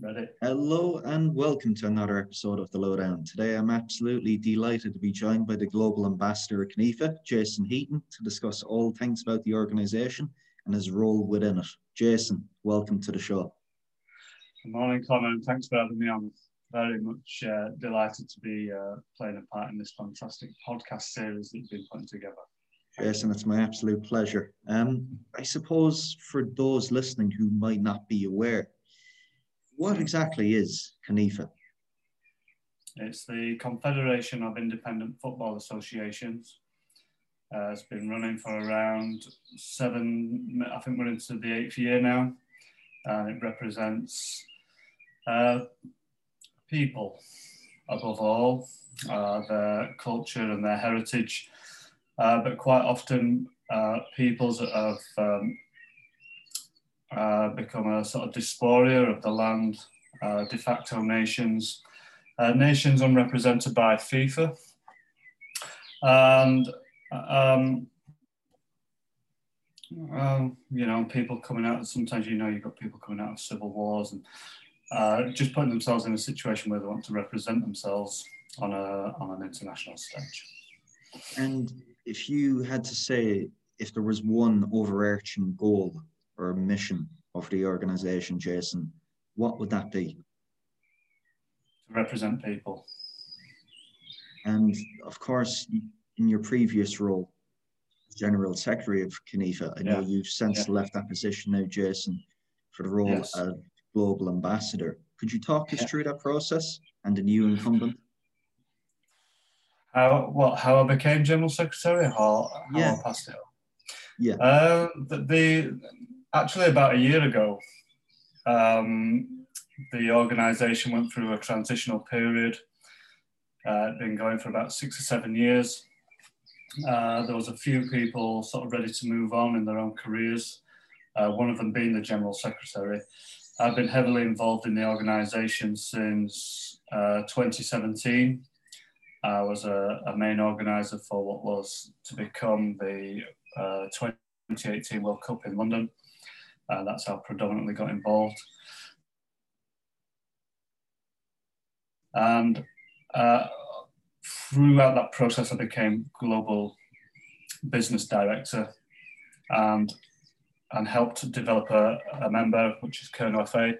Ready. Hello and welcome to another episode of The Lowdown. Today I'm absolutely delighted to be joined by the Global Ambassador of CONIFA, Jason Heaton, to discuss all things about the organisation and his role within it. Jason, welcome to the show. Good morning, Connor, and thanks for having me on. Very much uh, delighted to be uh, playing a part in this fantastic podcast series that you've been putting together. Jason, it's my absolute pleasure. Um, I suppose for those listening who might not be aware, what exactly is CONIFA? It's the Confederation of Independent Football Associations. Uh, it's been running for around seven, I think we're into the eighth year now, and it represents uh, people above all, uh, their culture and their heritage, uh, but quite often uh, peoples have um, uh, become a sort of diaspora of the land, uh, de facto nations, uh, nations unrepresented by FIFA. And, um, um, you know, people coming out, sometimes you know you've got people coming out of civil wars and uh, just putting themselves in a situation where they want to represent themselves on, a, on an international stage. And if you had to say, if there was one overarching goal or mission of the organization, Jason, what would that be? To represent people. And of course, in your previous role, General Secretary of CONIFA, I know yeah. you've since yeah. left that position now, Jason, for the role yes. of Global Ambassador. Could you talk us yeah. through that process and the new incumbent? How what? How I became General Secretary? How, how yeah. I passed it? Yeah. Uh, the, the actually about a year ago, um, the organisation went through a transitional period. Uh, been going for about six or seven years. Uh, there was a few people sort of ready to move on in their own careers. Uh, one of them being the general secretary. I've been heavily involved in the organisation since uh, 2017. I was a, a main organiser for what was to become the uh, 2018 World Cup in London. Uh, that's how predominantly got involved. And uh, throughout that process, I became global business director and and helped develop a, a member, which is Kernow FA,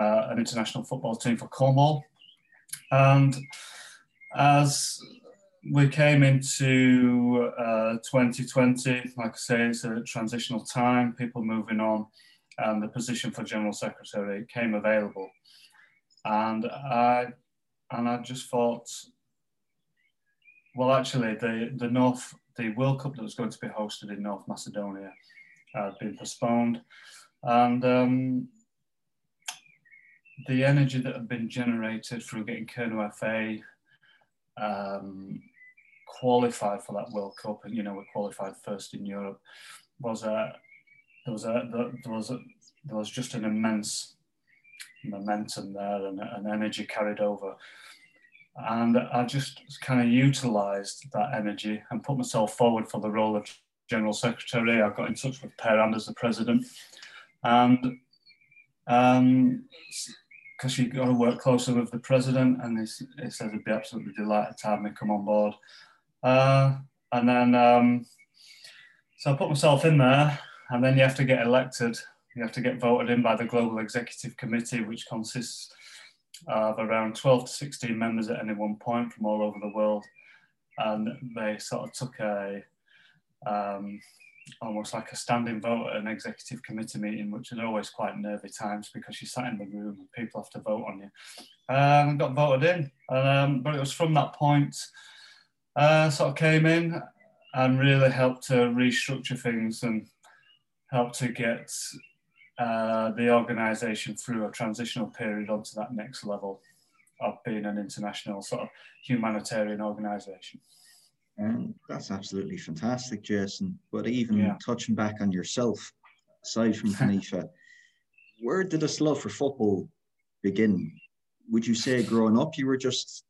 uh, an international football team for Cornwall. And as we came into uh, 2020, like I say, it's a transitional time, people moving on, and the position for General Secretary came available. And I, and I just thought, well, actually, the, the North, the World Cup that was going to be hosted in North Macedonia had been postponed. And um, the energy that had been generated through getting Kernow FA um, qualified for that World Cup, and you know we qualified first in Europe, was a there was a there was a, there was just an immense momentum there and, and energy carried over. And I just kind of utilized that energy and put myself forward for the role of General Secretary. I got in touch with Per Anders, the president, and um, because you've got to work closer with the president, and he, he said he'd be absolutely delighted to have me come on board. Uh, and then, um, so I put myself in there, and then you have to get elected. You have to get voted in by the Global Executive Committee, which consists of around 12 to 16 members at any one point from all over the world. And they sort of took a, um, almost like a standing vote at an executive committee meeting, which is always quite nervy times because you sat in the room and people have to vote on you. Um, got voted in, um, but it was from that point uh, sort of came in and really helped to restructure things and helped to get uh, the organisation through a transitional period onto that next level of being an international sort of humanitarian organisation. Um, that's absolutely fantastic, Jason. But even yeah. touching back on yourself, aside from CONIFA, where did this love for football begin? Would you say growing up you were just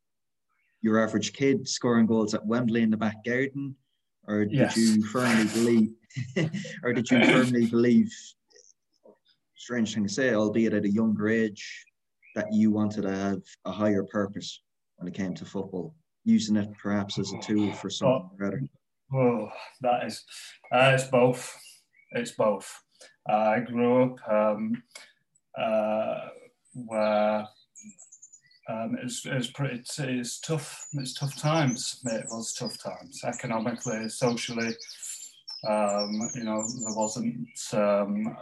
your average kid scoring goals at Wembley in the back garden, or did yes. you firmly believe, or did you firmly believe? Strange thing to say, albeit at a younger age, that you wanted to have a higher purpose when it came to football, using it perhaps as a tool for something oh, better? Oh, that is, uh, it's both. It's both. I grew up um, uh, where um, it's, it's pretty it's, tough. It's tough times. It was tough times economically, socially. Um, you know, there wasn't, um,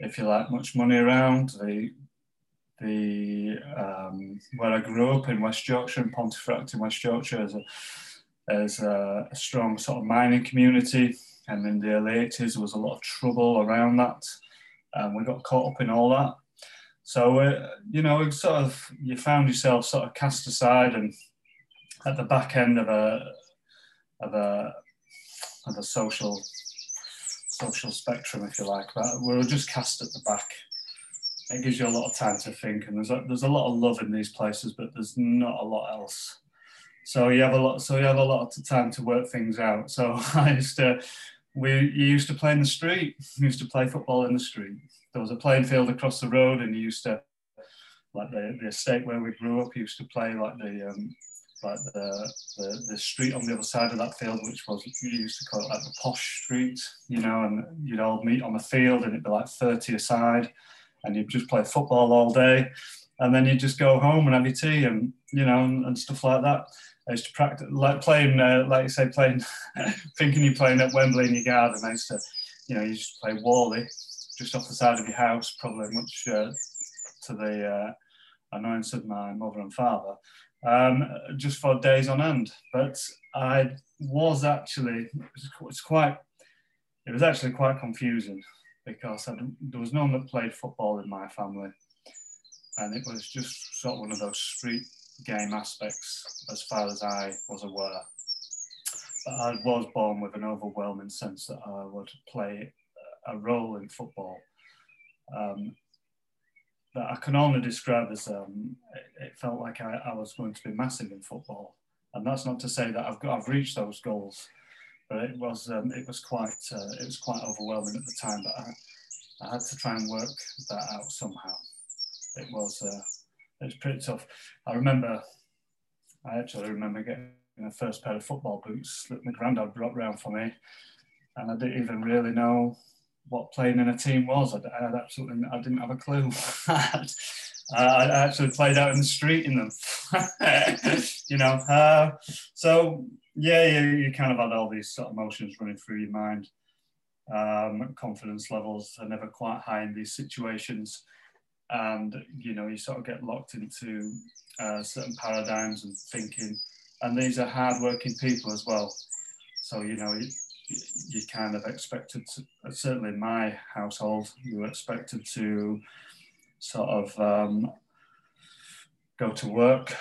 if you like, much money around. The the um, where I grew up in West Yorkshire, in Pontefract in West Yorkshire, as a, as a, a strong sort of mining community. And in the early 80s, there was a lot of trouble around that. And we got caught up in all that. So, uh, you know, sort of, you found yourself sort of cast aside and at the back end of a, of a, of a social, social spectrum, if you like. We were just cast at the back. It gives you a lot of time to think, and there's a, there's a lot of love in these places, but there's not a lot else. So you have a lot. So you have a lot of time to work things out. So I used to, we you used to play in the street. We used to play football in the street there was a playing field across the road, and you used to, like the, the estate where we grew up, used to play like the um, like the, the, the street on the other side of that field, which was you used to call it like the posh street, you know, and you'd all meet on the field, and it'd be like thirty aside, and you'd just play football all day, and then you'd just go home and have your tea, and you know, and, and stuff like that. I used to practice, like playing, uh, like you say, playing, thinking you're playing at Wembley in your garden. I used to, you know, you just play Whalley, just off the side of your house, probably much uh, to the uh, annoyance of my mother and father, um, just for days on end. But I was actually, it's quite, it was actually quite confusing because there was no one that played football in my family. And it was just sort of one of those street game aspects as far as I was aware. But I was born with an overwhelming sense that I would play a role in football um, that I can only describe as um, it, it, felt like I, I, was going to be massive in football, and that's not to say that I've got I've reached those goals, but it was um, it was quite uh, it was quite overwhelming at the time. But I, I had to try and work that out somehow. It was uh, it was pretty tough. I remember I actually remember getting the first pair of football boots that my granddad brought round for me, and I didn't even really know what playing in a team was. I, I had absolutely, I didn't have a clue. I actually played out in the street in them, you know. Uh, so yeah, you, you kind of had all these sort of emotions running through your mind. Um, confidence levels are never quite high in these situations, and you know you sort of get locked into uh, certain paradigms and thinking. And these are hard-working people as well. So you know you kind of expected to, certainly in my household, you were expected to sort of um, go to work,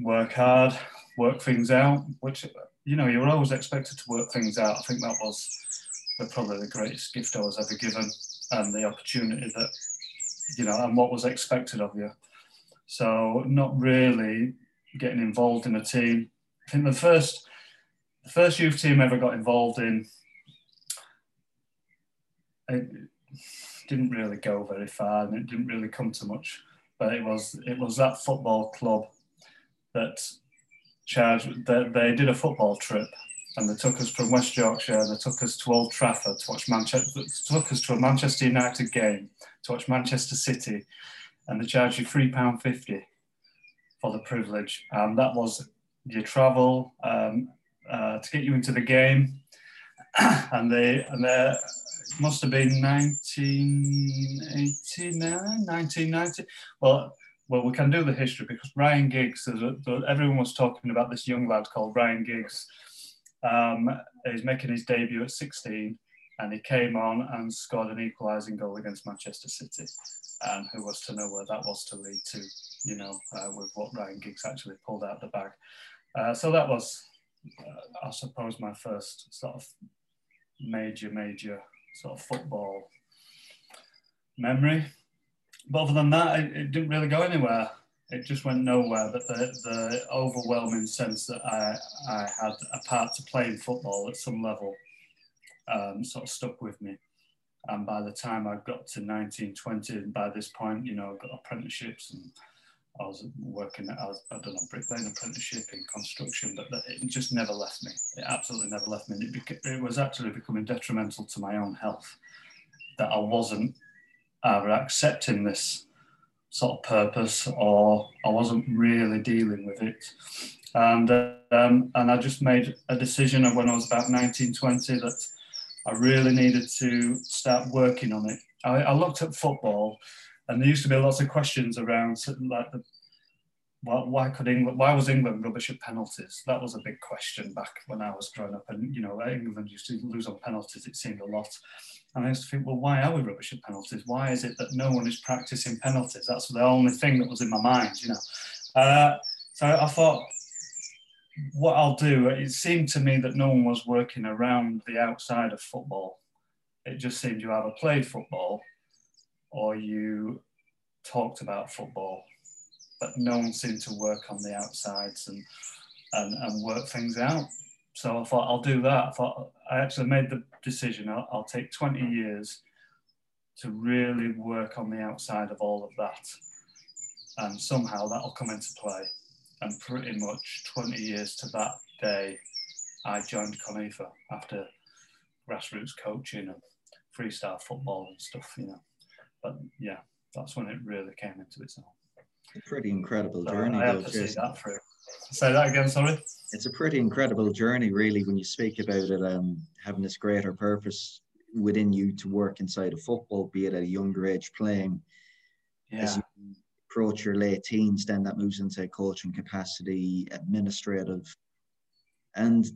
work hard, work things out, which, you know, you were always expected to work things out. I think that was the, probably the greatest gift I was ever given and the opportunity that, you know, and what was expected of you. So not really getting involved in a team. I think the first the first youth team ever got involved in, it didn't really go very far and it didn't really come to much. But it was it was that football club that charged that they, they did a football trip and they took us from West Yorkshire. They took us to Old Trafford to watch Manchester. Took us to a Manchester United game to watch Manchester City, and they charged you three pound fifty for the privilege. And that was your travel, um, uh, to get you into the game. and they and they must have been 1989, 1990. Well, well, we can do the history because Ryan Giggs, a, everyone was talking about this young lad called Ryan Giggs. Um, he's making his debut at 16 and he came on and scored an equalising goal against Manchester City. And who was to know where that was to lead to, you know, uh, with what Ryan Giggs actually pulled out the bag. Uh, so that was I suppose my first sort of major, major sort of football memory. But other than that, it, it didn't really go anywhere. It just went nowhere. But the, the overwhelming sense that I, I had a part to play in football at some level um, sort of stuck with me. And by the time I got to 1920, and by this point, you know, I got apprenticeships and I was working, I, was, I don't know, bricklaying apprenticeship in construction, but it just never left me. It absolutely never left me. It, it was actually becoming detrimental to my own health that I wasn't either accepting this sort of purpose or I wasn't really dealing with it. And, um, and I just made a decision when I was about 19, 20 that I really needed to start working on it. I, I looked at football and there used to be lots of questions around like the why, why could England why was England rubbish at penalties? That was a big question back when I was growing up and you know England used to lose on penalties it seemed a lot. And I used to think, well, why are we rubbish at penalties? Why is it that no one is practicing penalties? That's the only thing that was in my mind, you know. Uh, so I thought, what I'll do, it seemed to me that no one was working around the outside of football. It just seemed you either played football or you talked about football, but no one seemed to work on the outsides and, and, and work things out. So I thought I'll do that. I thought I actually made the decision. I'll, I'll take 20 years to really work on the outside of all of that, and somehow that'll come into play. And pretty much 20 years to that day, I joined CONIFA after grassroots coaching and freestyle football and stuff, you know but yeah, that's when it really came into its own. Pretty incredible journey. I have to see that through. Say that again, sorry. It's a pretty incredible journey, really, when you speak about it, um, having this greater purpose within you to work inside of football, be it at a younger age playing. Yeah. As you approach your late teens, then that moves into coaching capacity, administrative. And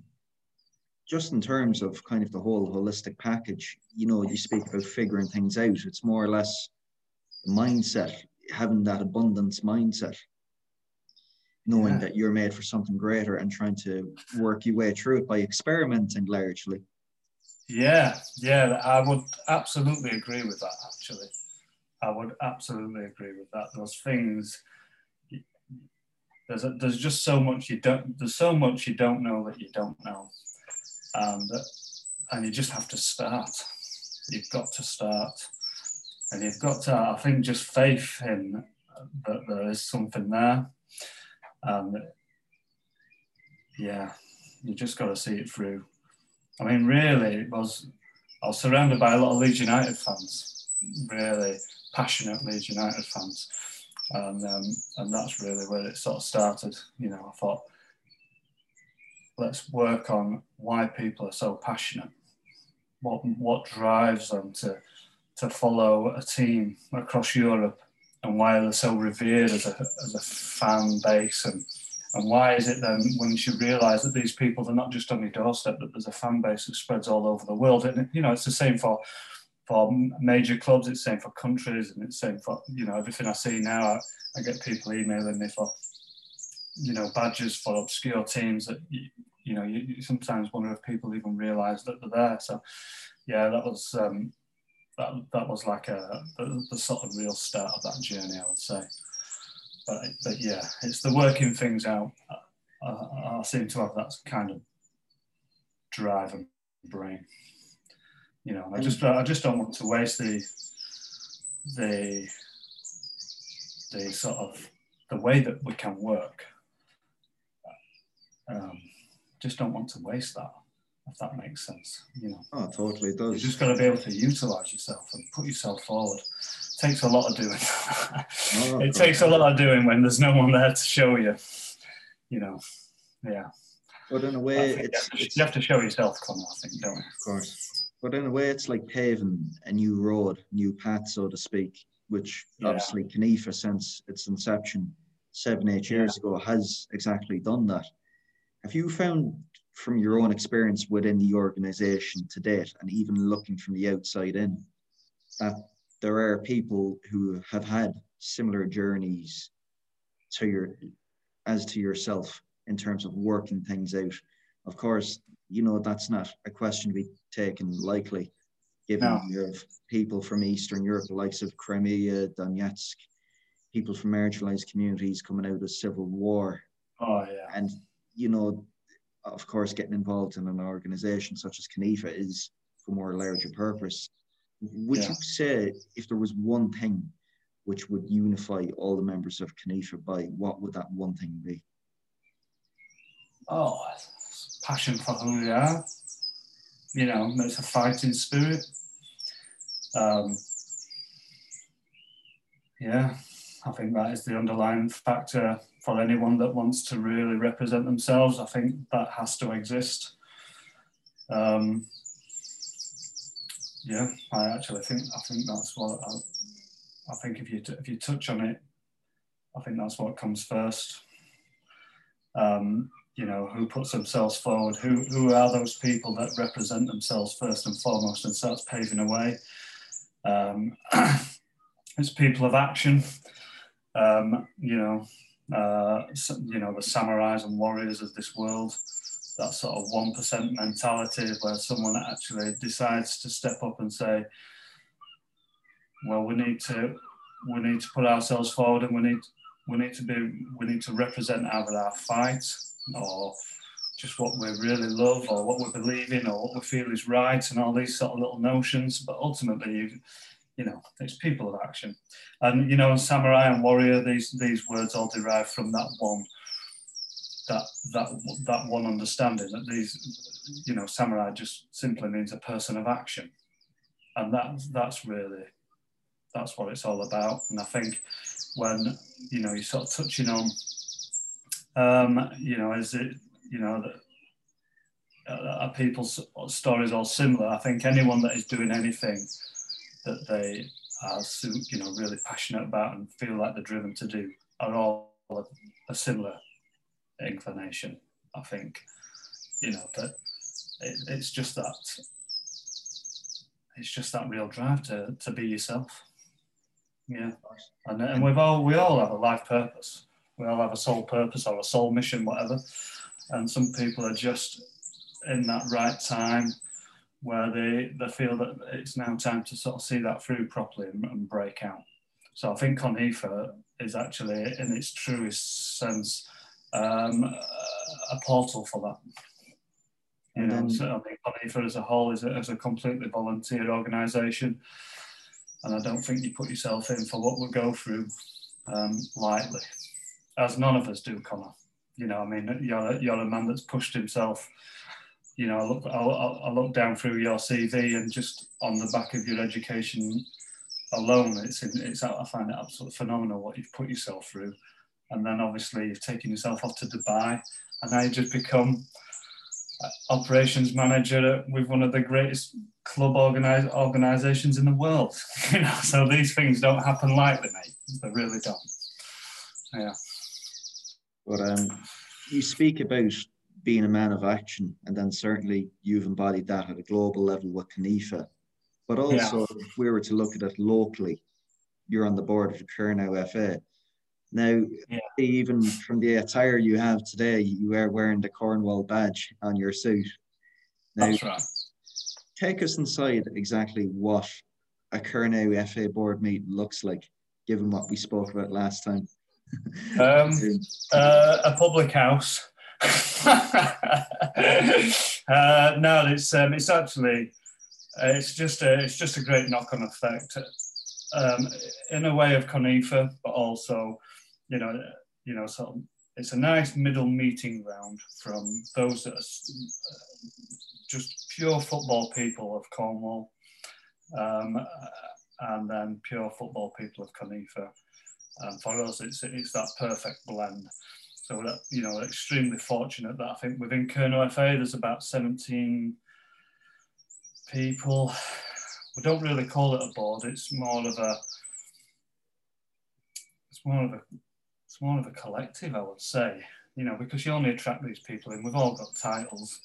just in terms of kind of the whole holistic package, you know, you speak about figuring things out. It's more or less mindset, having that abundance mindset, knowing yeah. that you're made for something greater and trying to work your way through it by experimenting largely. Yeah, yeah, I would absolutely agree with that. Actually, I would absolutely agree with that. Those things, there's a, there's just so much you don't. There's so much you don't know that you don't know and and you just have to start. You've got to start, and you've got to. I think just faith in that there is something there, and yeah, you just got to see it through. I mean, really, it was. I was surrounded by a lot of Leeds United fans, really passionate Leeds United fans, and um, and that's really where it sort of started. You know, I thought let's work on why people are so passionate. What what drives them to to follow a team across Europe, and why they're so revered as a as a fan base, and and why is it then when you realise that these people are not just on your doorstep, that there's a fan base that spreads all over the world, and you know it's the same for for major clubs, it's the same for countries, and it's the same for you know everything I see now. I, I get people emailing me for you know badges for obscure teams that you, you know you, you sometimes wonder if people even realise that they're there. So yeah, that was um, that that was like a the, the, sort of real start of that journey, I would say. But but yeah, it's the working things out. I, I, I seem to have that kind of drive and brain. You know, I just I just don't want to waste the the the sort of the way that we can work um, just don't want to waste that, if that makes sense. You know. Oh, totally does. You just got to be able to utilize yourself and put yourself forward. It takes a lot of doing. oh, it takes a lot of doing when there's no one there to show you. You know, yeah. But in a way, it's, you, have to, you have to show yourself, Conor, I think, don't you? Of course. But in a way, it's like paving a new road, new path, so to speak, which yeah. obviously CONIFA, since its inception seven, eight years yeah. ago, has exactly done that. Have you found from your own experience within the organization to date, and even looking from the outside in, that there are people who have had similar journeys to your as to yourself in terms of working things out? Of course, you know that's not a question to be taken lightly, given no. you have people from Eastern Europe, the likes of Crimea, Donetsk, people from marginalized communities coming out of civil war. Oh yeah. And you know, of course, getting involved in an organization such as CONIFA is for more larger purpose. Would yeah. you say if there was one thing which would unify all the members of CONIFA by, what would that one thing be? Oh, passion for who we are. You know, it's a fighting spirit. Um, yeah, I think that is the underlying factor for anyone that wants to really represent themselves. I think that has to exist. Um, yeah, I actually think I think that's what I, I think if you if you touch on it, I think that's what comes first. Um, you know, who puts themselves forward? Who who are those people that represent themselves first and foremost and starts paving a way? Um, it's people of action. Um, you know, uh, you know the samurais and warriors of this world. That sort of one percent mentality where someone actually decides to step up and say, well, we need to we need to put ourselves forward, and we need we need to be we need to represent either our fight or just what we really love or what we believe in or what we feel is right and all these sort of little notions. But ultimately, you you know, it's people of action, and you know, samurai and warrior. These these words all derive from that one that that that one understanding that these you know samurai just simply means a person of action and that that's really that's what it's all about. And I think when you know you're sort of touching on, um, you know, is it you know that uh, are people's stories all similar? I think anyone that is doing anything that they are you know really passionate about and feel like they're driven to do are all a, similar inclination. I think you know that it, it's just that it's just that real drive to, to be yourself. Yeah, and, and we've all we all have a life purpose. We all have a soul purpose or a soul mission, whatever. And some people are just in that right time where they they feel that it's now time to sort of see that through properly and, and break out. So I think CONIFA is actually, in its truest sense, um, a portal for that. You know, so I think CONIFA as a whole is a, is a completely volunteer organisation and I don't think you put yourself in for what we'll go through um, lightly, as none of us do, Connor. You know, I mean, you're you're a man that's pushed himself. You know, I look I, I look down through your CV and just on the back of your education alone, it's it's I find it absolutely phenomenal what you've put yourself through, and then obviously you've taken yourself off to Dubai, and now you just become operations manager with one of the greatest club organize, organizations in the world. you know, so these things don't happen lightly, mate. They really don't. Yeah. But um, you speak about being a man of action, and then certainly you've embodied that at a global level with CONIFA. But also, yeah. if we were to look at it locally, you're on the board of the Kernow FA. Now, yeah. even from the attire you have today, you are wearing the Cornwall badge on your suit. Now, That's right. Take us inside exactly what a Kernow FA board meeting looks like, given what we spoke about last time. Um, uh, a public house. uh, no, it's um, it's actually it's just a it's just a great knock-on effect. Um, in a way of CONIFA, but also you know, you know, sort of, it's a nice middle meeting ground from those that are just pure football people of Cornwall, um, and then pure football people of CONIFA. And for us, it's it's that perfect blend. So we're, you know, extremely fortunate that I think within Kernow FA there's about 17 people. We don't really call it a board. It's more of a it's more of a it's more of a collective, I would say, you know, because you only attract these people and we've all got titles,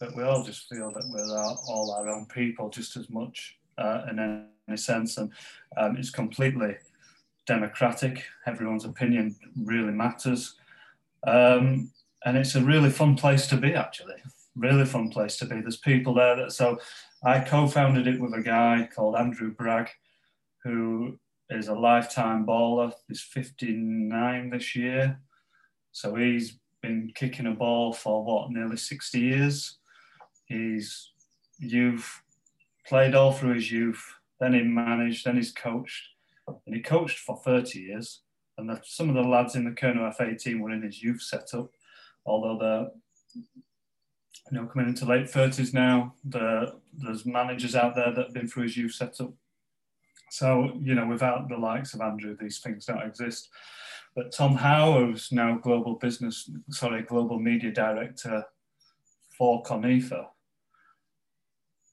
but we all just feel that we're all our own people just as much uh, in any sense. And um, it's completely democratic. Everyone's opinion really matters. Um, and it's a really fun place to be, actually. Really fun place to be. There's people there that, so I co founded it with a guy called Andrew Bragg, who is a lifetime baller. He's 59 this year. So he's been kicking a ball for what, nearly 60 years. He's youth, played all through his youth, then he managed, then he's coached. And he coached for 30 years. And the, some of the lads in the Kernow FA team were in his youth setup, although they're you know coming into late 30s now. The, there's managers out there that have been through his youth setup. So you know, without the likes of Andrew, these things don't exist. But Tom Howe, who's now global business, sorry, global media director for Conifa,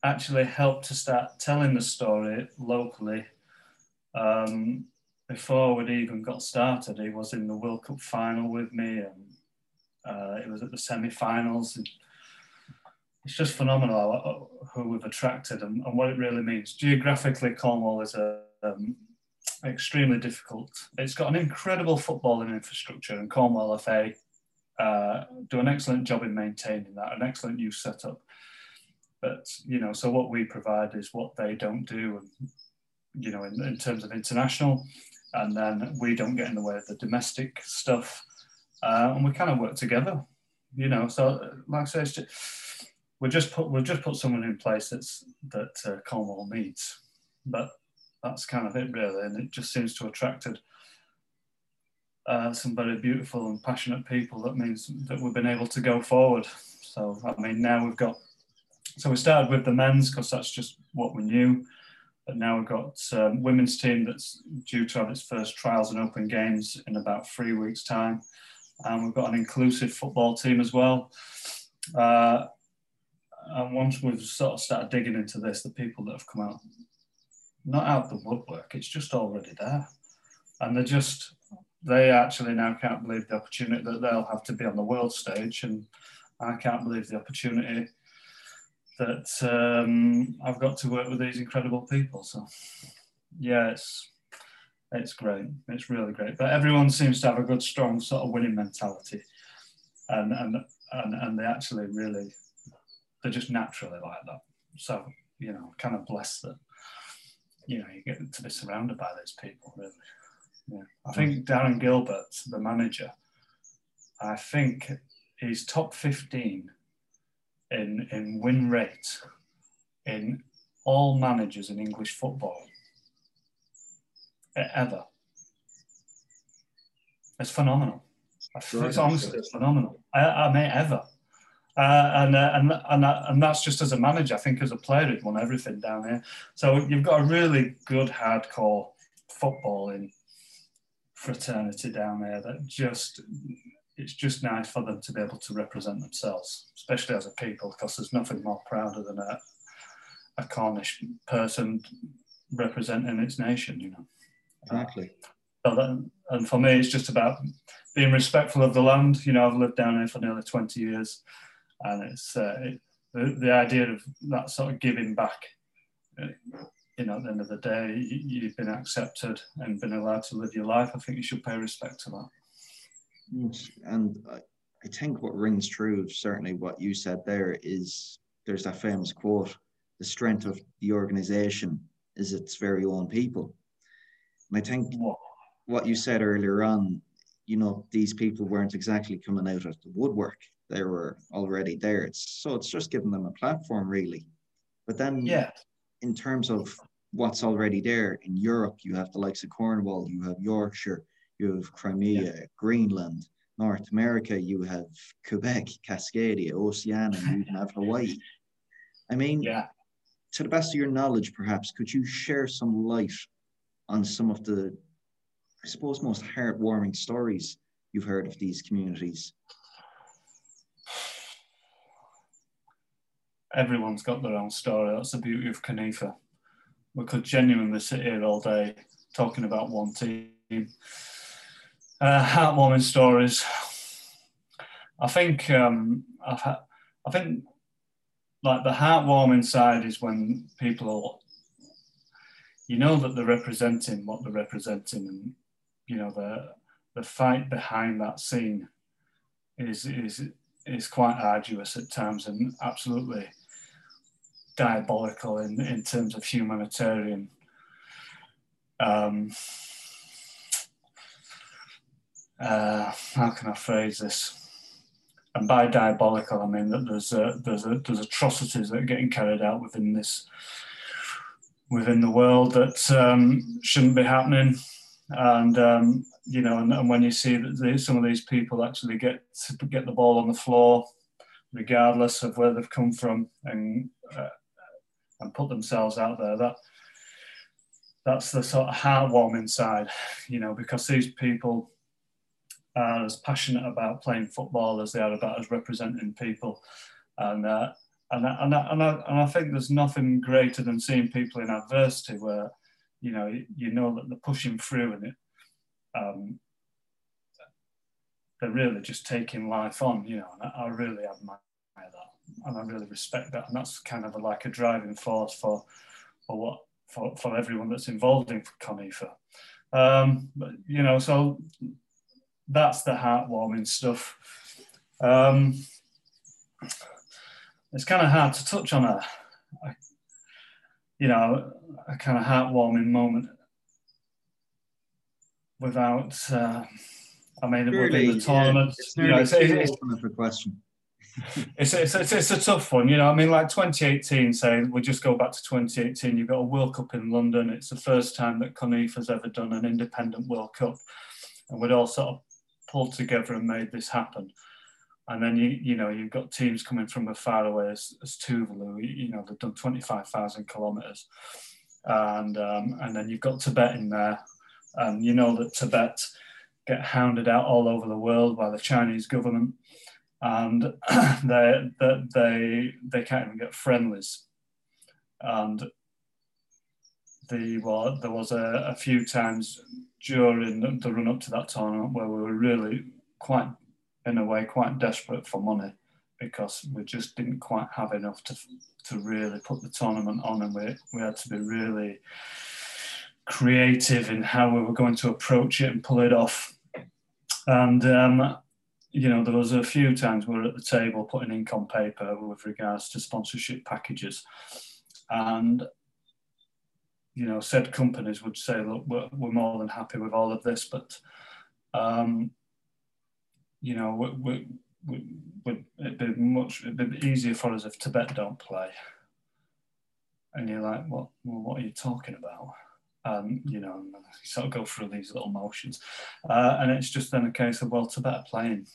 actually helped to start telling the story locally um, before we'd even got started. He was in the World Cup final with me, and uh, it was at the semi-finals. It's just phenomenal who we've attracted and, and, what it really means. Geographically, Cornwall is a um, extremely difficult. It's got an incredible footballing infrastructure, and Cornwall FA uh, do an excellent job in maintaining that, an excellent youth setup. But you know, so what we provide is what they don't do, and you know, in, in terms of international, and then we don't get in the way of the domestic stuff, uh, and we kind of work together. You know, so like I say, just, we just put we'll just put someone in place that's that uh, Cornwall needs, but that's kind of it really, and it just seems to attracted uh, some very beautiful and passionate people. That means that we've been able to go forward. So I mean, now we've got. So we started with the men's because that's just what we knew, but now we've got um, women's team that's due to have its first trials and open games in about three weeks' time, and we've got an inclusive football team as well. Uh, and once we've sort of started digging into this, the people that have come out not out of the woodwork. It's just already there, and they just they actually now can't believe the opportunity that they'll have to be on the world stage, and I can't believe the opportunity that um, I've got to work with these incredible people. So, yeah, it's it's great. It's really great. But everyone seems to have a good, strong sort of winning mentality, and and and, and they actually really they're just naturally like that. So you know, kind of blessed that you know, you get to be surrounded by those people, really. Yeah. I think Darren Gilbert, the manager, I think he's top 15 in, in win rate in all managers in English football ever. It's phenomenal. It's honestly it's phenomenal. I, I mean, ever. Uh, and, uh, and and and that's just as a manager. I think as a player, he'd won everything down here. So you've got a really good hardcore footballing fraternity down there that just it's just nice for them to be able to represent themselves, especially as a people, because there's nothing more prouder than a, a Cornish person representing its nation. You know. Exactly. So that, and for me, it's just about being respectful of the land. You know, I've lived down here for nearly 20 years and it's uh, it, the, the idea of that sort of giving back. Uh, you know, at the end of the day, you've been accepted and been allowed to live your life. I think you should pay respect to that. And I think what rings true, certainly what you said there, is there's that famous quote: "The strength of the organization is its very own people." And I think what you said earlier on, you know, these people weren't exactly coming out of the woodwork they were already there. It's, so it's just giving them a platform, really. But then, yeah, in terms of what's already there in Europe, you have the likes of Cornwall, you have Yorkshire, you have Crimea, yeah. Greenland, North America, you have Quebec, Cascadia, Oceania, you have Hawaii. I mean, yeah. to the best of your knowledge, perhaps, could you share some light on some of the, I suppose, most heartwarming stories you've heard of these communities? everyone's got their own story. That's the beauty of Conifa. We could genuinely sit here all day talking about one team. Uh, heartwarming stories. I think um, I've had, I think like the heartwarming side is when people, you know, that they're representing what they're representing, and you know the the fight behind that scene is is is quite arduous at times and absolutely diabolical in, in terms of humanitarian um, uh, how can I phrase this? And by diabolical, I mean that there's a, there's a, there's atrocities that are getting carried out within this within the world that um, shouldn't be happening. And um, you know, and, and, when you see that some of these people actually get get the ball on the floor, regardless of where they've come from, and uh, and put themselves out there, that that's the sort of heartwarming side, you know, because these people are as passionate about playing football as they are about us representing people, and uh, and and and, I, and I think there's nothing greater than seeing people in adversity where you know you know that they're pushing through and it um, they're really just taking life on you know and I, I really admire that and I really respect that and that's kind of a, like a driving force for for what for, for everyone that's involved in CONIFA um, but you know so that's the heartwarming stuff um, it's kind of hard to touch on a, a you know, a kind of heartwarming moment without. Uh, I mean, it would be the tournament. Yeah, it's, you know, it's, it's, it's, a question. it's, it's, it's, it's, a tough one, you know. I mean, like 2018, say we just go back to 2018. You've got a World Cup in London. It's the first time that CONIFA has ever done an independent World Cup, and we'd all sort of pulled together and made this happen. And then you you know you've got teams coming from as far away as, as Tuvalu. You know they've done twenty five thousand kilometers, and um, and then you've got Tibet in there, and you know that Tibet get hounded out all over the world by the Chinese government, and they they they they can't even get friendlies, and the well, there was a, a few times during the, the run up to that tournament where we were really quite in a way quite desperate for money because we just didn't quite have enough to to really put the tournament on, and we we had to be really creative in how we were going to approach it and pull it off. And um, you know, there was a few times we were at the table putting ink on paper with regards to sponsorship packages, and you know, said companies would say, look, we're, we're more than happy with all of this, but um, you know, it'd be much it'd be easier for us if Tibet don't play. And you're like, what? Well, what are you talking about? Um, you know, you sort of go through these little motions, uh, and it's just then a case of well, Tibet are playing.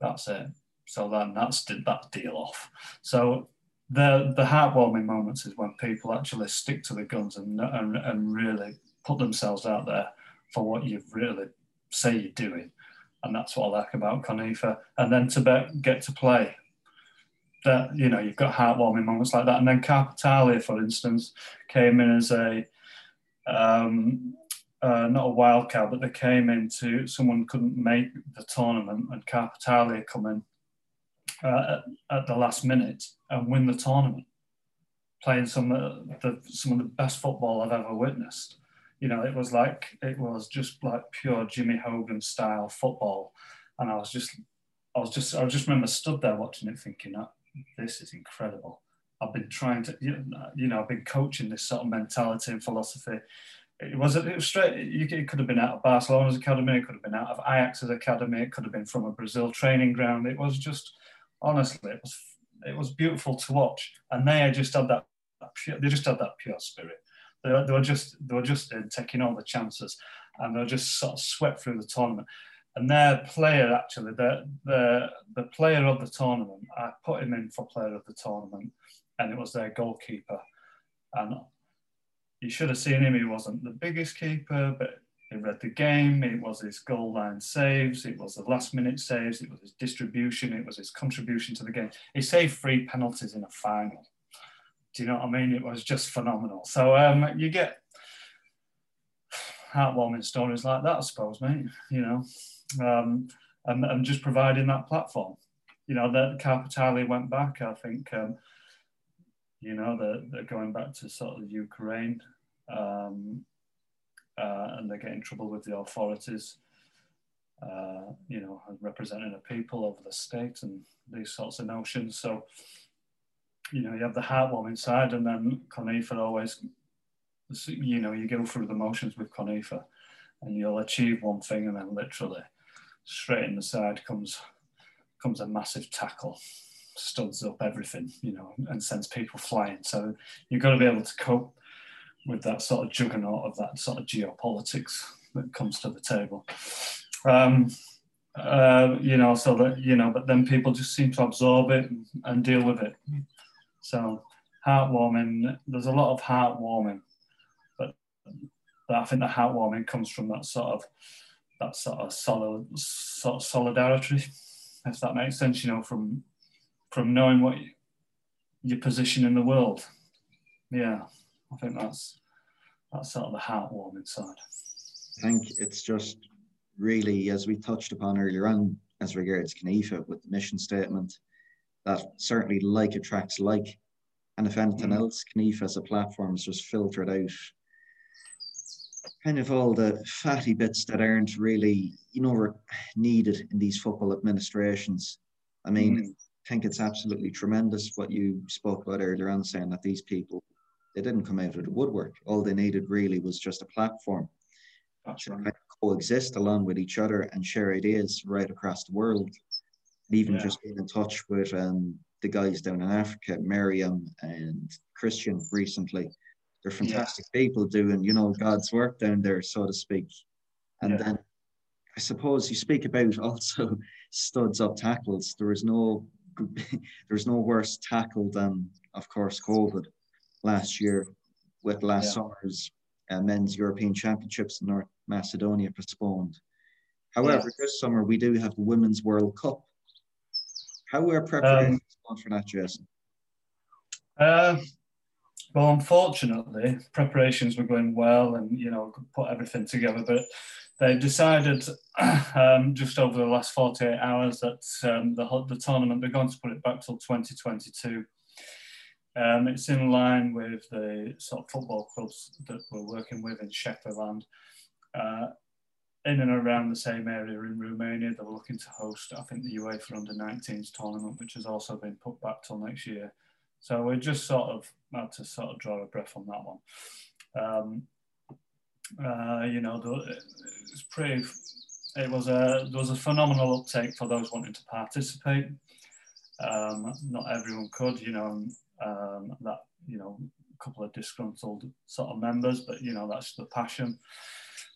That's it. So then that's that deal off. So the the heartwarming moments is when people actually stick to the guns and and, and really put themselves out there for what you really say you're doing and that's what I like about CONIFA. And then to get to play, that you know you've got heartwarming moments like that. And then Karpatalya, for instance, came in as a um, uh, not a wild card, but they came into someone couldn't make the tournament, and Karpatalya come in uh, at, at, the last minute and win the tournament, playing some of the some of the best football I've ever witnessed you know, it was like it was just like pure Jimmy Hogan style football, and I was just, I was just, I just remember stood there watching it, thinking, oh, "This is incredible." I've been trying to, you know, I've been coaching this sort of mentality and philosophy. It was, it was straight. It could have been out of Barcelona's academy. It could have been out of Ajax's academy. It could have been from a Brazil training ground. It was just, honestly, it was, it was beautiful to watch. And they just had that, they just had that pure spirit they were, they were just they were just uh, taking all the chances, and they were just sort of swept through the tournament. And their player, actually, the the the player of the tournament, I put him in for player of the tournament, and it was their goalkeeper. And you should have seen him. He wasn't the biggest keeper, but he read the game. It was his goal line saves. It was the last minute saves. It was his distribution. It was his contribution to the game. He saved three penalties in a final. Do you know what I mean? It was just phenomenal. So um, you get heartwarming stories like that, I suppose, mate. You know, um, and, and just providing that platform. You know, that Karpatalya went back. I think, um, you know, they're, they're going back to sort of Ukraine, um, uh, and they get in trouble with the authorities. Uh, you know, representing a people over the state and these sorts of notions. So you know, you have the heartwarming side, and then CONIFA always, you know, you go through the motions with CONIFA, and you'll achieve one thing, and then literally straight in the side comes comes a massive tackle, studs up everything, you know, and sends people flying. So you've got to be able to cope with that sort of juggernaut of that sort of geopolitics that comes to the table. Um, uh, you know, so that you know, but then people just seem to absorb it and deal with it. So heartwarming. There's a lot of heartwarming, but, I think the heartwarming comes from that sort of that sort of solid sort of solidarity, if that makes sense. You know, from from knowing what you, your position in the world. Yeah, I think that's that's sort of the heartwarming side. I think it's just really, as we touched upon earlier on, as regards CONIFA with the mission statement, that certainly like attracts like. And if anything mm. else, CONIFA as a platform has just filtered out kind of all the fatty bits that aren't really, you know, needed in these football administrations. I mean, mm. I think it's absolutely tremendous what you spoke about earlier on, saying that these people, they didn't come out of the woodwork. All they needed really was just a platform to right. coexist along with each other and share ideas right across the world. And even yeah. just being in touch with um, the guys down in Africa, Miriam and Christian recently. They're fantastic yeah. people doing, you know, God's work down there, so to speak. And yeah. then I suppose you speak about also studs up tackles. There is no there's no worse tackle than, of course, COVID last year with last yeah. summer's uh, men's European Championships in North Macedonia postponed. However, yeah. this summer we do have the Women's World Cup. How are preparations um, for that, Jason? Uh, well, unfortunately, preparations were going well, and you know, put everything together. But they decided um, just over the last 48 hours that um, the the tournament they're going to put it back till 2022. Um, it's in line with the sort of football clubs that we're working with in Sheffield uh, in and around the same area in Romania. They were looking to host, I think, the UEFA Under 19s tournament, which has also been put back till next year. So we're just sort of had to sort of draw a breath on that one. Um, uh, you know, it's pretty. It was a there was a phenomenal uptake for those wanting to participate. Um, not everyone could, you know, um, that you know, a couple of disgruntled sort of members, but you know, that's the passion.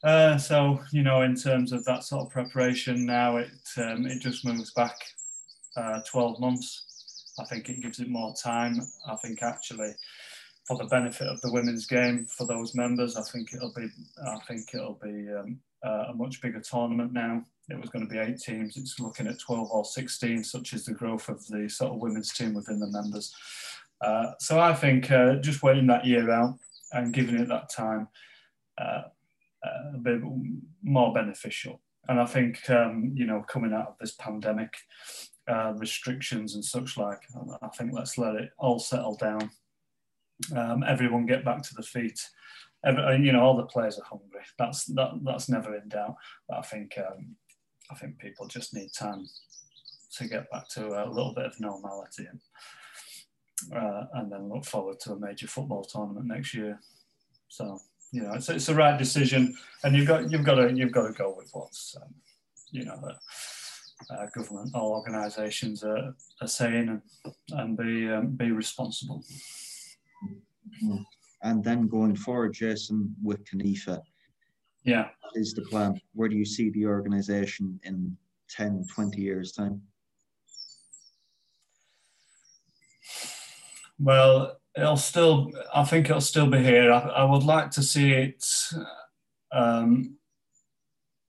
Uh, so you know, in terms of that sort of preparation, now it um, it just moves back uh, 12 months. I think it gives it more time. I think actually, for the benefit of the women's game for those members, I think it'll be I think it'll be um, uh, a much bigger tournament now. It was going to be eight teams. It's looking at 12 or 16, such as the growth of the sort of women's team within the members. Uh, so I think uh, just waiting that year out and giving it that time uh, uh, a bit more beneficial. And I think, um, you know, coming out of this pandemic, uh, restrictions and such like, I think let's let it all settle down. Um, everyone get back to the feet. Every, you know, all the players are hungry. That's that, that's never in doubt. But I think um, I think people just need time to get back to a little bit of normality and uh, and then look forward to a major football tournament next year. So you know, it's, it's the right decision, and you've got you've got to you've got to go with what's um, you know the uh, government or organisations are, are saying and and be um, be responsible. And then going forward, Jason, with CONIFA, yeah, what is the plan? Where do you see the organisation in 10, 20 years' time? Well, it'll still, I think it'll still be here. I, I would like to see it. Um,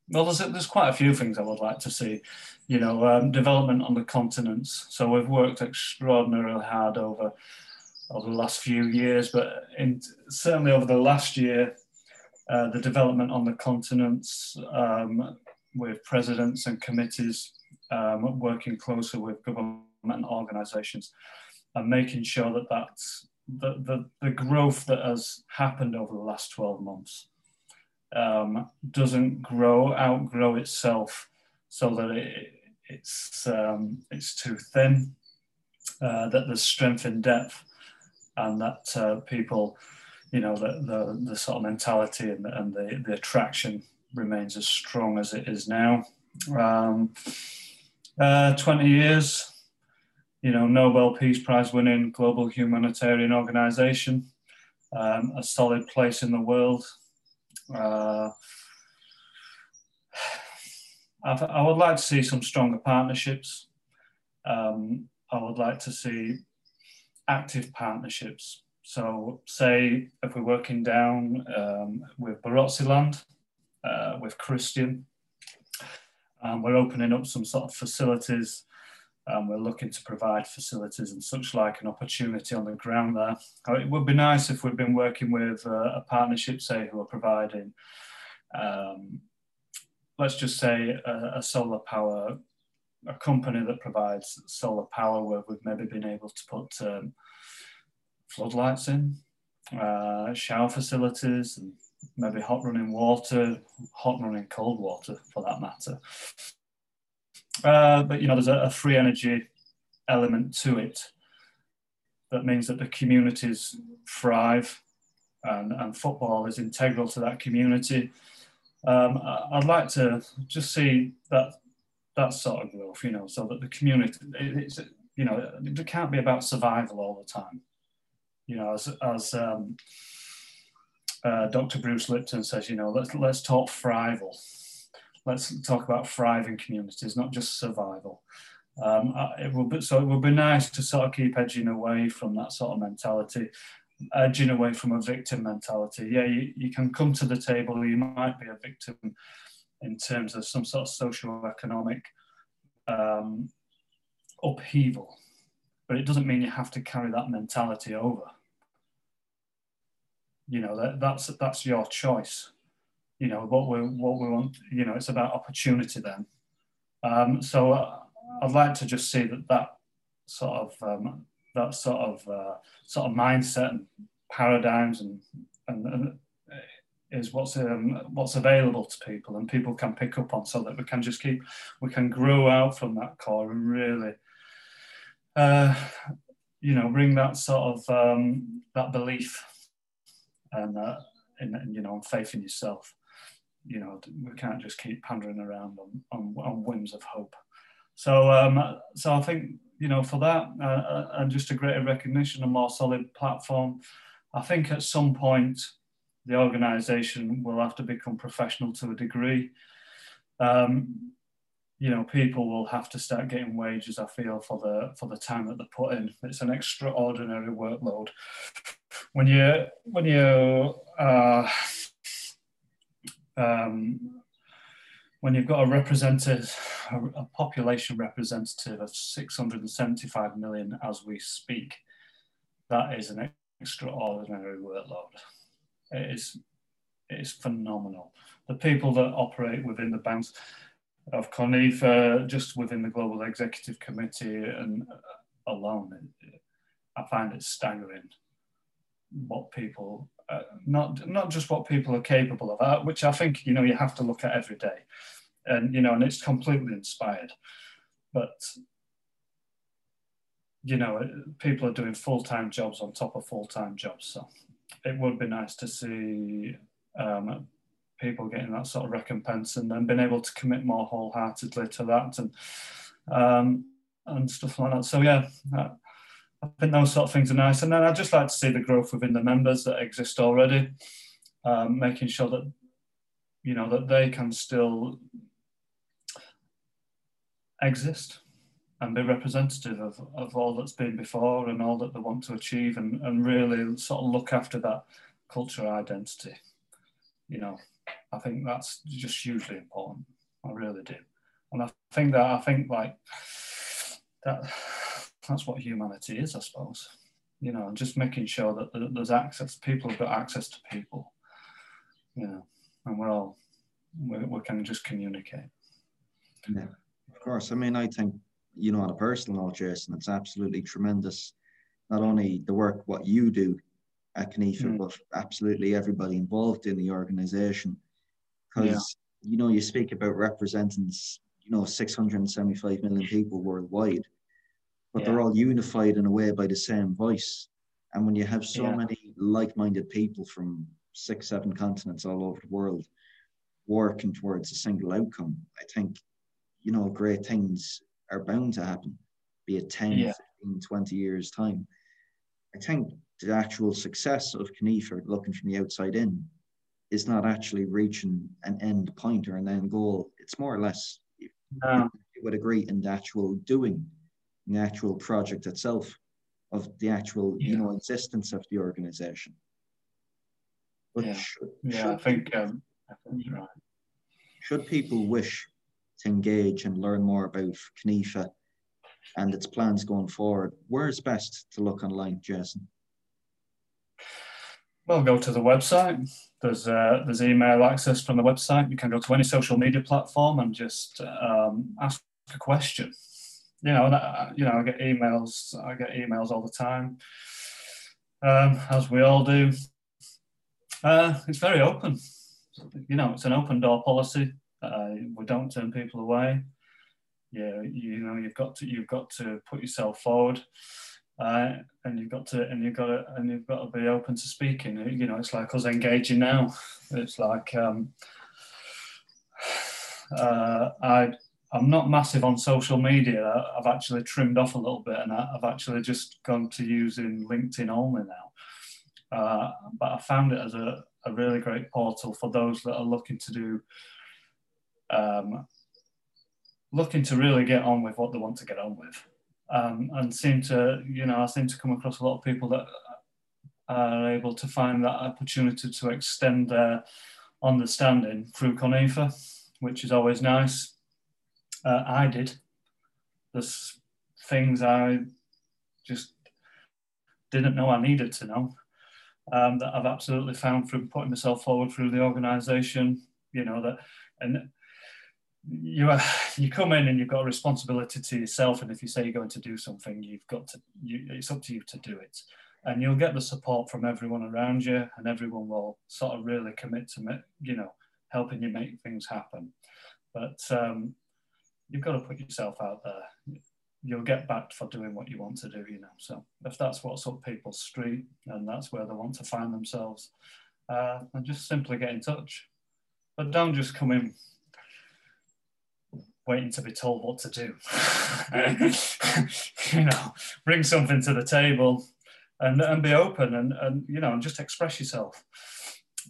well, there's, there's quite a few things I would like to see. You know, um, development on the continents. So we've worked extraordinarily hard over over the last few years, but in, certainly over the last year, uh, the development on the continents um, with presidents and committees um, working closer with government organisations and making sure that that's the, the, the growth that has happened over the last 12 months um, doesn't grow, outgrow itself so that it, it's, um, it's too thin, uh, that there's strength in depth, and that uh, people, you know, the, the, the sort of mentality and, and the, the attraction remains as strong as it is now. Um, uh, 20 years, you know, Nobel Peace Prize winning global humanitarian organization. um, a solid place in the world. Uh, I, would like to see some stronger partnerships. Um, I would like to see active partnerships. So, say if we're working down um, with Barotseland, uh, with Christian, um, we're opening up some sort of facilities. Um, we're looking to provide facilities and such like an opportunity on the ground there. Uh, it would be nice if we'd been working with uh, a partnership, say, who are providing um, let's just say a, a, solar power, a company that provides solar power where we've maybe been able to put um, floodlights in, uh, shower facilities, and maybe hot running water, hot running cold water for that matter. Uh, but you know, there's a, a free energy element to it that means that the communities thrive and, and football is integral to that community um, I'd like to just see that that sort of growth, you know, so that the community, it's, you know, it can't be about survival all the time. You know, as, as um, uh, Dr. Bruce Lipton says, you know, let's, let's talk thrival. Let's talk about thriving communities, not just survival. Um, it will be, so it would be nice to sort of keep edging away from that sort of mentality edging away from a victim mentality. Yeah, you, you can come to the table, you might be a victim in terms of some sort of socio-economic um, upheaval, but it doesn't mean you have to carry that mentality over. You know, that, that's, that's your choice. You know, what we, what we want, you know, it's about opportunity then. Um, so uh, I'd like to just see that that sort of um, that sort of uh, sort of mindset and paradigms and, and, and is what's um, what's available to people and people can pick up on so that we can just keep we can grow out from that core and really uh, you know bring that sort of um, that belief and uh, in, you know faith in yourself you know we can't just keep pandering around on, on, on whims of hope so um, so I think you know, for that uh, uh, and just a greater recognition, a more solid platform. I think at some point the organisation will have to become professional to a degree. Um, you know, people will have to start getting wages. I feel for the for the time that they put in. It's an extraordinary workload. When you when you uh, um, when you've got a representative, a population representative of 675 million as we speak, that is an extraordinary workload. It is, it is phenomenal. The people that operate within the banks of CONIFA, just within the Global Executive Committee and alone, I find it staggering what people, uh, not not just what people are capable of, uh, which I think you know you have to look at every day and you know, and it's completely inspired. But you know, people are doing full time jobs on top of full time jobs, so it would be nice to see um, people getting that sort of recompense and then being able to commit more wholeheartedly to that and um, and stuff like that. So yeah. I think those sort of things are nice. And then I'd just like to see the growth within the members that exist already, um, making sure that, you know, that they can still exist and be representative of, of all that's been before and all that they want to achieve and, and really sort of look after that cultural identity. You know, I think that's just hugely important. I really do. And I think that, I think like that, that's what humanity is, I suppose. You know, just making sure that there's access, people have got access to people, you know, and we're all, we, we can just communicate. Yeah of course. I mean, I think, you know, on a personal note, Jason, it's absolutely tremendous. Not only the work, what you do at CONIFA, mm. but absolutely everybody involved in the organization. Because, yeah. you know, you speak about representing, you know, 675 million people worldwide, but yeah. they're all unified in a way by the same voice. And when you have so yeah. many like minded people from six, seven continents all over the world working towards a single outcome, I think you know, great things are bound to happen, be it 10, yeah. 15, 20 years' time. I think the actual success of CONIFA, looking from the outside in, is not actually reaching an end point or an end goal. It's more or less, no. you would agree, in the actual doing, the actual project itself of the actual, yeah. you know, existence of the organization. But yeah, should, yeah should, I think um, I think right. Should people wish to engage and learn more about CONIFA and its plans going forward, where's best to look online, Jason? Well, go to the website. There's uh, there's email access from the website. You can go to any social media platform and just um, ask a question. You know, you know, I get emails. I get emails all the time, um, as we all do. Uh, it's very open. You know, it's an open door policy. Uh, we don't turn people away. Yeah, you know, you've got to you've got to put yourself forward uh, and you've got to and you've got to and you've got to be open to speaking. You know, it's like us engaging now. It's like um, uh, I I'm not massive on social media. I've actually trimmed off a little bit, and I've actually just gone to using LinkedIn only now. Uh, but I found it as a, a really great portal for those that are looking to do um, looking to really get on with what they want to get on with um, and seem to, you know, I seem to come across a lot of people that are able to find that opportunity to extend their understanding through CONIFA, which is always nice. Uh, I did. There's things I just didn't know I needed to know um, that I've absolutely found through putting myself forward through the organisation. You know that, and you are, you come in and you've got a responsibility to yourself and if you say you're going to do something you've got to you, it's up to you to do it and you'll get the support from everyone around you and everyone will sort of really commit to you know helping you make things happen but um, you've got to put yourself out there you'll get back for doing what you want to do you know so if that's what's up people's street and that's where they want to find themselves uh, and just simply get in touch but don't just come in waiting to be told what to do. you know, bring something to the table and, and be open and, and, you know, and just express yourself.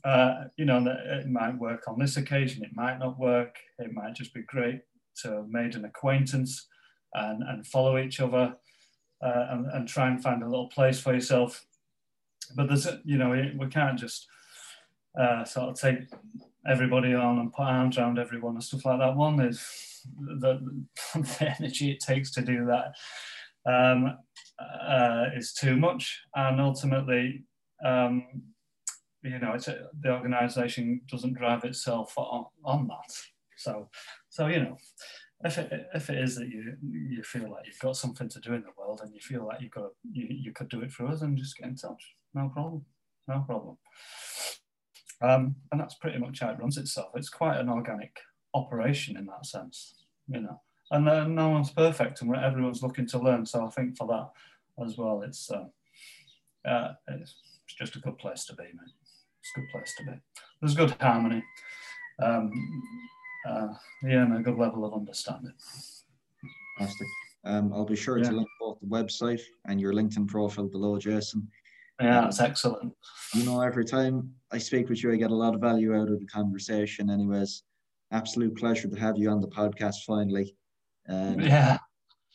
Uh, you know, it might work on this occasion, it might not work. It might just be great to made an acquaintance and, and follow each other uh, and, and try and find a little place for yourself. But there's, you know, we can't just uh, sort of take everybody on and put arms around everyone and stuff like that. One is the, the energy it takes to do that um, uh, is too much, and ultimately, um, you know, it's a, the organisation doesn't drive itself on, on that. So, so you know, if it, if it is that you you feel like you've got something to do in the world and you feel like you've got you, you could do it for us, and just get in touch. No problem. No problem. Um, and that's pretty much how it runs itself. It's quite an organic operation in that sense, you know. And no one's perfect, and everyone's looking to learn. So I think for that as well, it's uh, uh, it's just a good place to be, man. It's a good place to be. There's good harmony, um, uh, yeah, and a good level of understanding. Fantastic. Um, I'll be sure yeah. to link both the website and your LinkedIn profile below, Jason. Yeah, that's excellent. You know, every time I speak with you, I get a lot of value out of the conversation, anyways absolute pleasure to have you on the podcast finally. Um, yeah.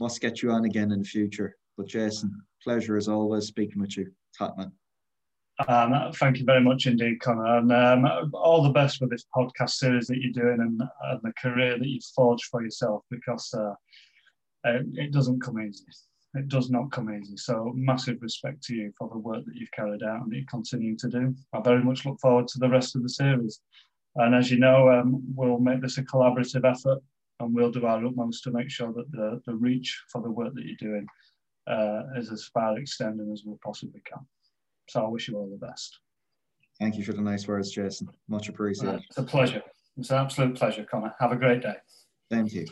Must get you on again in the future. But Jason, pleasure as always speaking with you. Top man. Um, thank you very much indeed, Connor. And um, all the best with this podcast series that you're doing and, and the career that you've forged for yourself because uh, it, it doesn't come easy. It does not come easy. So, massive respect to you for the work that you've carried out and that you continue to do. I very much look forward to the rest of the series. And as you know, um, we'll make this a collaborative effort and we'll do our utmost to make sure that the, the reach for the work that you're doing uh, is as far extending as we possibly can. So I wish you all the best. Thank you for the nice words, Jason. Much appreciated. Uh, it's a pleasure. It's an absolute pleasure, Connor. Have a great day. Thank you.